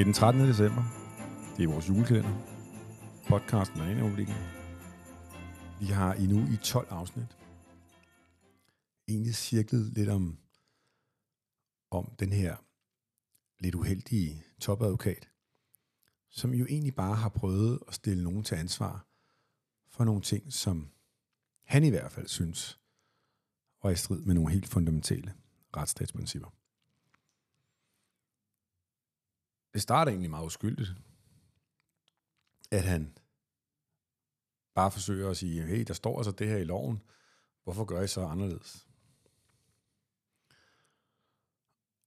Det er den 13. december. Det er vores julekalender. Podcasten er overblikken. Vi har endnu nu i 12 afsnit egentlig cirklet lidt om, om den her lidt uheldige topadvokat, som jo egentlig bare har prøvet at stille nogen til ansvar for nogle ting, som han i hvert fald synes var i strid med nogle helt fundamentale retsstatsprincipper. Det starter egentlig meget uskyldigt, at han bare forsøger at sige, hey, der står altså det her i loven, hvorfor gør I så anderledes?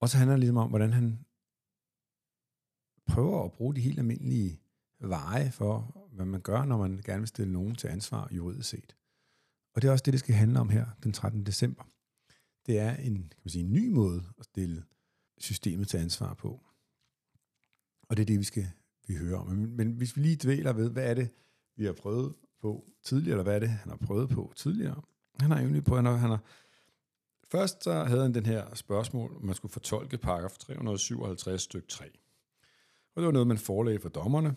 Og så handler det ligesom om, hvordan han prøver at bruge de helt almindelige veje for, hvad man gør, når man gerne vil stille nogen til ansvar juridisk set. Og det er også det, det skal handle om her den 13. december. Det er en, kan man sige, en ny måde at stille systemet til ansvar på. Og det er det, vi skal vi høre om. Men, men hvis vi lige dvæler ved, hvad er det, vi har prøvet på tidligere, eller hvad er det, han har prøvet på tidligere? Han har egentlig på, han har, han har Først så havde han den her spørgsmål, om man skulle fortolke paragraf 357 stykke 3. Og det var noget, man forelagde for dommerne.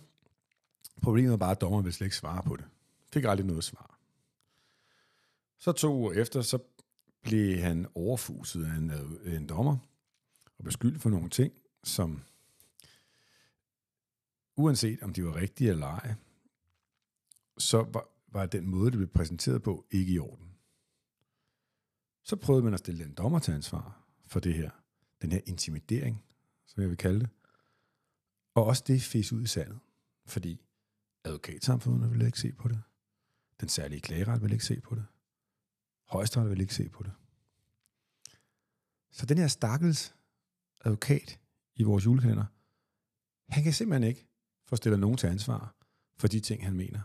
Problemet var bare, at dommerne ville slet ikke svare på det. Fik aldrig noget svar. Så to uger efter, så blev han overfuset af en, en dommer og beskyldt for nogle ting, som uanset om de var rigtige eller ej, så var, var den måde, det blev præsenteret på, ikke i orden. Så prøvede man at stille den dommer til ansvar for det her. Den her intimidering, som jeg vil kalde det. Og også det fes ud i sandet. Fordi advokatsamfundet ville ikke se på det. Den særlige klageret ville ikke se på det. Højesteret ville ikke se på det. Så den her stakkels advokat i vores julekalender, han kan simpelthen ikke få stillet nogen til ansvar for de ting, han mener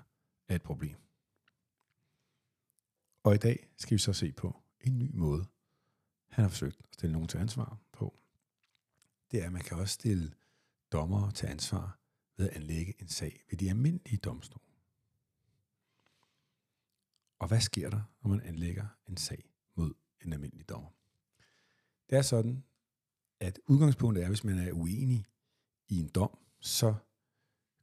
er et problem. Og i dag skal vi så se på en ny måde, han har forsøgt at stille nogen til ansvar på. Det er, at man kan også stille dommere til ansvar ved at anlægge en sag ved de almindelige domstole. Og hvad sker der, når man anlægger en sag mod en almindelig dommer? Det er sådan, at udgangspunktet er, hvis man er uenig i en dom, så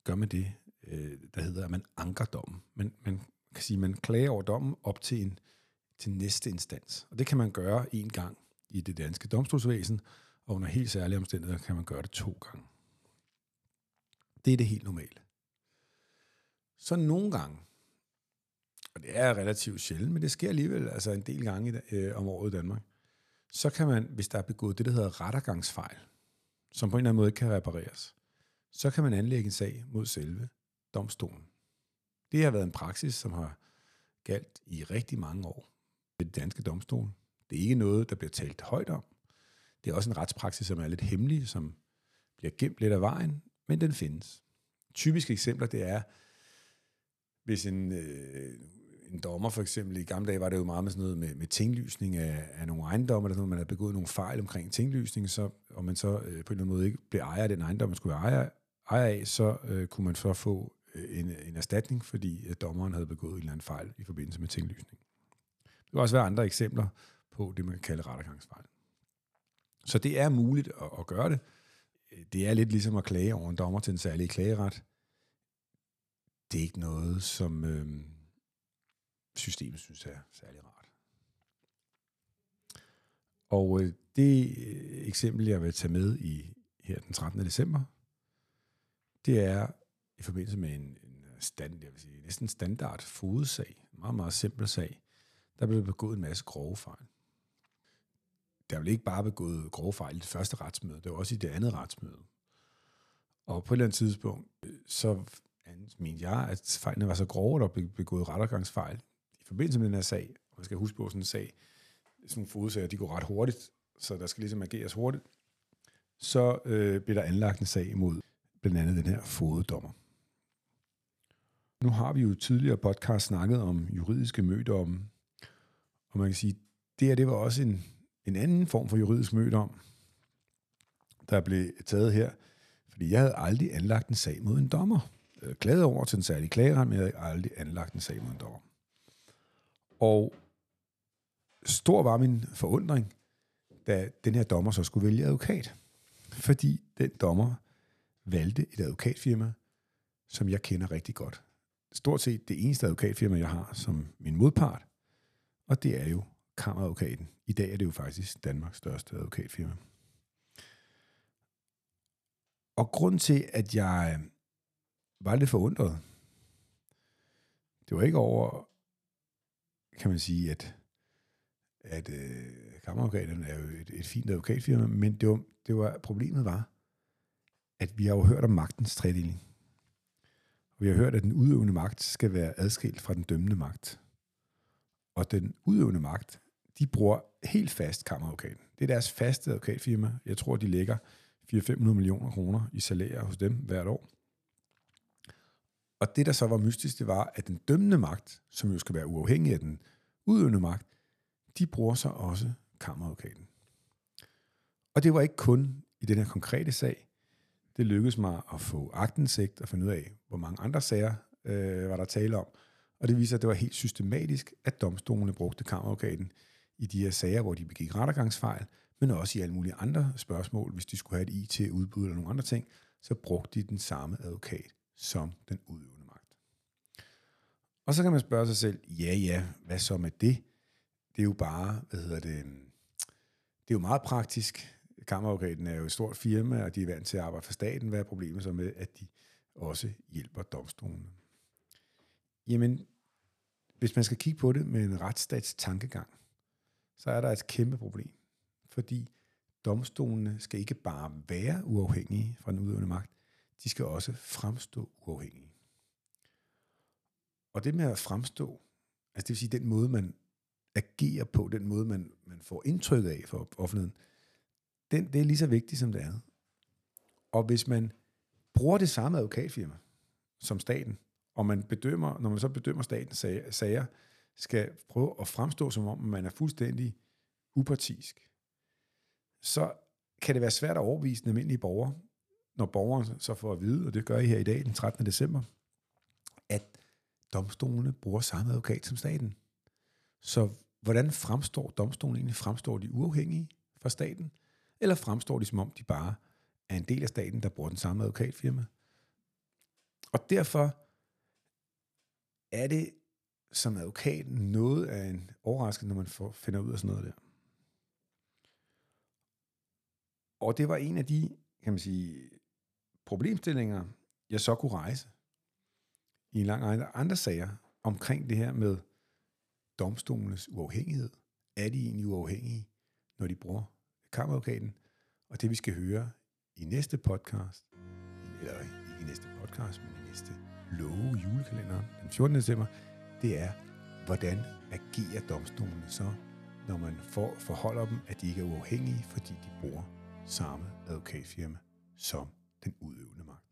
gør man det, øh, der hedder, at man anker dommen. Man, man kan sige, man klager over dommen op til en til næste instans. Og det kan man gøre én gang i det danske domstolsvæsen, og under helt særlige omstændigheder kan man gøre det to gange. Det er det helt normale. Så nogle gange, og det er relativt sjældent, men det sker alligevel altså en del gange øh, om året i Danmark, så kan man, hvis der er begået det, der hedder rettergangsfejl, som på en eller anden måde ikke kan repareres, så kan man anlægge en sag mod selve domstolen. Det har været en praksis, som har galt i rigtig mange år ved det danske domstol. Det er ikke noget, der bliver talt højt om. Det er også en retspraksis, som er lidt hemmelig, som bliver gemt lidt af vejen, men den findes. Typiske eksempler, det er, hvis en, øh, en dommer for eksempel, i gamle dage var det jo meget med sådan noget med, med tinglysning af, af nogle ejendomme, eller sådan noget, man havde begået nogle fejl omkring tinglysning, så, og man så øh, på en eller anden måde ikke blev ejer af den ejendom, man skulle være ejer, ejer af, så øh, kunne man så få øh, en, en erstatning, fordi at dommeren havde begået en eller anden fejl i forbindelse med tinglysning. Der kan også være andre eksempler på det, man kan kalde rettergangsfejl. Så det er muligt at, at gøre det. Det er lidt ligesom at klage over en dommer til en særlig klageret. Det er ikke noget, som øh, systemet synes er særlig rart. Og øh, det øh, eksempel, jeg vil tage med i her den 13. december, det er i forbindelse med en, en stand, jeg vil sige, næsten standard fodsag, en meget, meget simpel sag, der blev begået en masse grove fejl. Der blev ikke bare begået grove fejl i det første retsmøde, det var også i det andet retsmøde. Og på et eller andet tidspunkt, øh, så mente jeg, at fejlene var så grove, at der blev begået rettergangsfejl i forbindelse med den her sag. Og man skal huske på, sådan en sag, sådan nogle fodsager, de går ret hurtigt, så der skal ligesom ageres hurtigt. Så øh, blev der anlagt en sag imod blandt andet den her fodedommer. Nu har vi jo tidligere podcast snakket om juridiske mødomme, og man kan sige, det her det var også en, en anden form for juridisk om, der blev taget her. Fordi jeg havde aldrig anlagt en sag mod en dommer. Jeg klagede over til en særlig klageret, men jeg havde aldrig anlagt en sag mod en dommer. Og stor var min forundring, da den her dommer så skulle vælge advokat. Fordi den dommer valgte et advokatfirma, som jeg kender rigtig godt. Stort set det eneste advokatfirma, jeg har som min modpart, og det er jo Kammeradvokaten. I dag er det jo faktisk Danmarks største advokatfirma. Og grund til, at jeg var lidt forundret, det var ikke over, kan man sige, at, at øh, kammeradvokaten er jo et, et fint advokatfirma, men det var, det var, problemet var, at vi har jo hørt om magtens tredeling. Og vi har hørt, at den udøvende magt skal være adskilt fra den dømmende magt. Og den udøvende magt, de bruger helt fast kammeradvokaten. Det er deres faste advokatfirma. Jeg tror, de lægger 400-500 millioner kroner i salærer hos dem hvert år. Og det, der så var mystisk, det var, at den dømmende magt, som jo skal være uafhængig af den udøvende magt, de bruger så også kammeradvokaten. Og det var ikke kun i den her konkrete sag. Det lykkedes mig at få agtindsigt og finde ud af, hvor mange andre sager øh, var der tale om. Og det viser, at det var helt systematisk, at domstolene brugte kammeradvokaten i de her sager, hvor de begik rettergangsfejl, men også i alle mulige andre spørgsmål. Hvis de skulle have et IT-udbud eller nogle andre ting, så brugte de den samme advokat som den udøvende magt. Og så kan man spørge sig selv, ja ja, hvad så med det? Det er jo bare, hvad hedder det, det er jo meget praktisk. Kammeradvokaten er jo et stort firma, og de er vant til at arbejde for staten. Hvad er problemet så med, at de også hjælper domstolene? Jamen, hvis man skal kigge på det med en retsstats tankegang, så er der et kæmpe problem. Fordi domstolene skal ikke bare være uafhængige fra den udøvende magt, de skal også fremstå uafhængige. Og det med at fremstå, altså det vil sige den måde, man agerer på, den måde, man, man får indtryk af for offentligheden, den, det er lige så vigtigt som det andet. Og hvis man bruger det samme advokatfirma som staten, og man bedømmer, når man så bedømmer statens sager, skal prøve at fremstå som om, man er fuldstændig upartisk, så kan det være svært at overbevise den almindelige borger, når borgeren så får at vide, og det gør I her i dag, den 13. december, at domstolene bruger samme advokat som staten. Så hvordan fremstår domstolen egentlig? Fremstår de uafhængige fra staten? Eller fremstår de som om, de bare er en del af staten, der bruger den samme advokatfirma? Og derfor er det som advokat noget af en overraskelse, når man får, finder ud af sådan noget der. Og det var en af de, kan man sige, problemstillinger, jeg så kunne rejse i en lang række andre sager omkring det her med domstolenes uafhængighed. Er de egentlig uafhængige, når de bruger kammeradvokaten? Og det vi skal høre i næste podcast, eller ikke i næste podcast, men i næste love julekalender den 14. december, det er, hvordan agerer domstolene så, når man får, forholder dem, at de ikke er uafhængige, fordi de bruger samme advokatfirma som den udøvende magt.